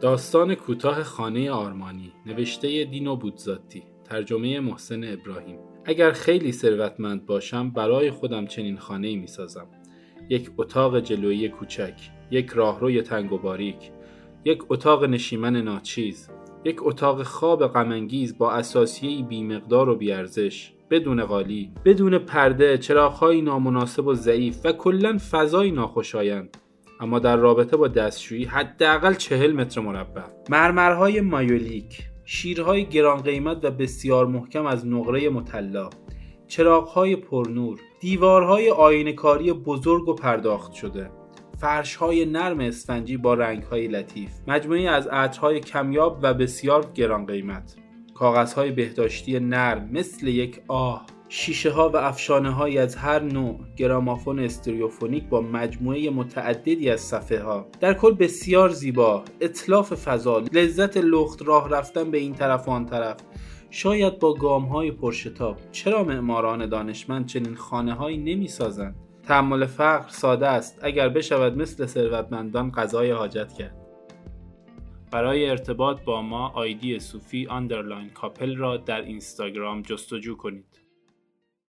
داستان کوتاه خانه آرمانی نوشته دینو بودزاتی ترجمه محسن ابراهیم. اگر خیلی ثروتمند باشم برای خودم چنین خانه می سازم یک اتاق جلویی کوچک یک راهروی تنگ و باریک یک اتاق نشیمن ناچیز یک اتاق خواب غمانگیز با اساسیه بیمقدار و بیارزش بدون قالی بدون پرده چراغهایی نامناسب و ضعیف و کلا فضای ناخوشایند. اما در رابطه با دستشویی حداقل چهل متر مربع. مرمرهای مایولیک شیرهای گران قیمت و بسیار محکم از نقره مطلا چراغهای پرنور دیوارهای آینکاری بزرگ و پرداخت شده. فرشهای نرم اسفنجی با رنگهای لطیف. مجموعی از عطرهای کمیاب و بسیار گران قیمت. کاغذهای بهداشتی نرم مثل یک آه. شیشه ها و افشانه های از هر نوع گرامافون استریوفونیک با مجموعه متعددی از صفحه ها در کل بسیار زیبا اطلاف فضا لذت لخت راه رفتن به این طرف و آن طرف. شاید با گام های پرشتاب. چرا معماران دانشمند چنین خانه هایی نمی سازند تحمل فقر ساده است. اگر بشود مثل ثروتمندان قضای حاجت کرد. برای ارتباط با ما آیدی صوفی underline کاپل را در اینستاگرام جستجو کنید.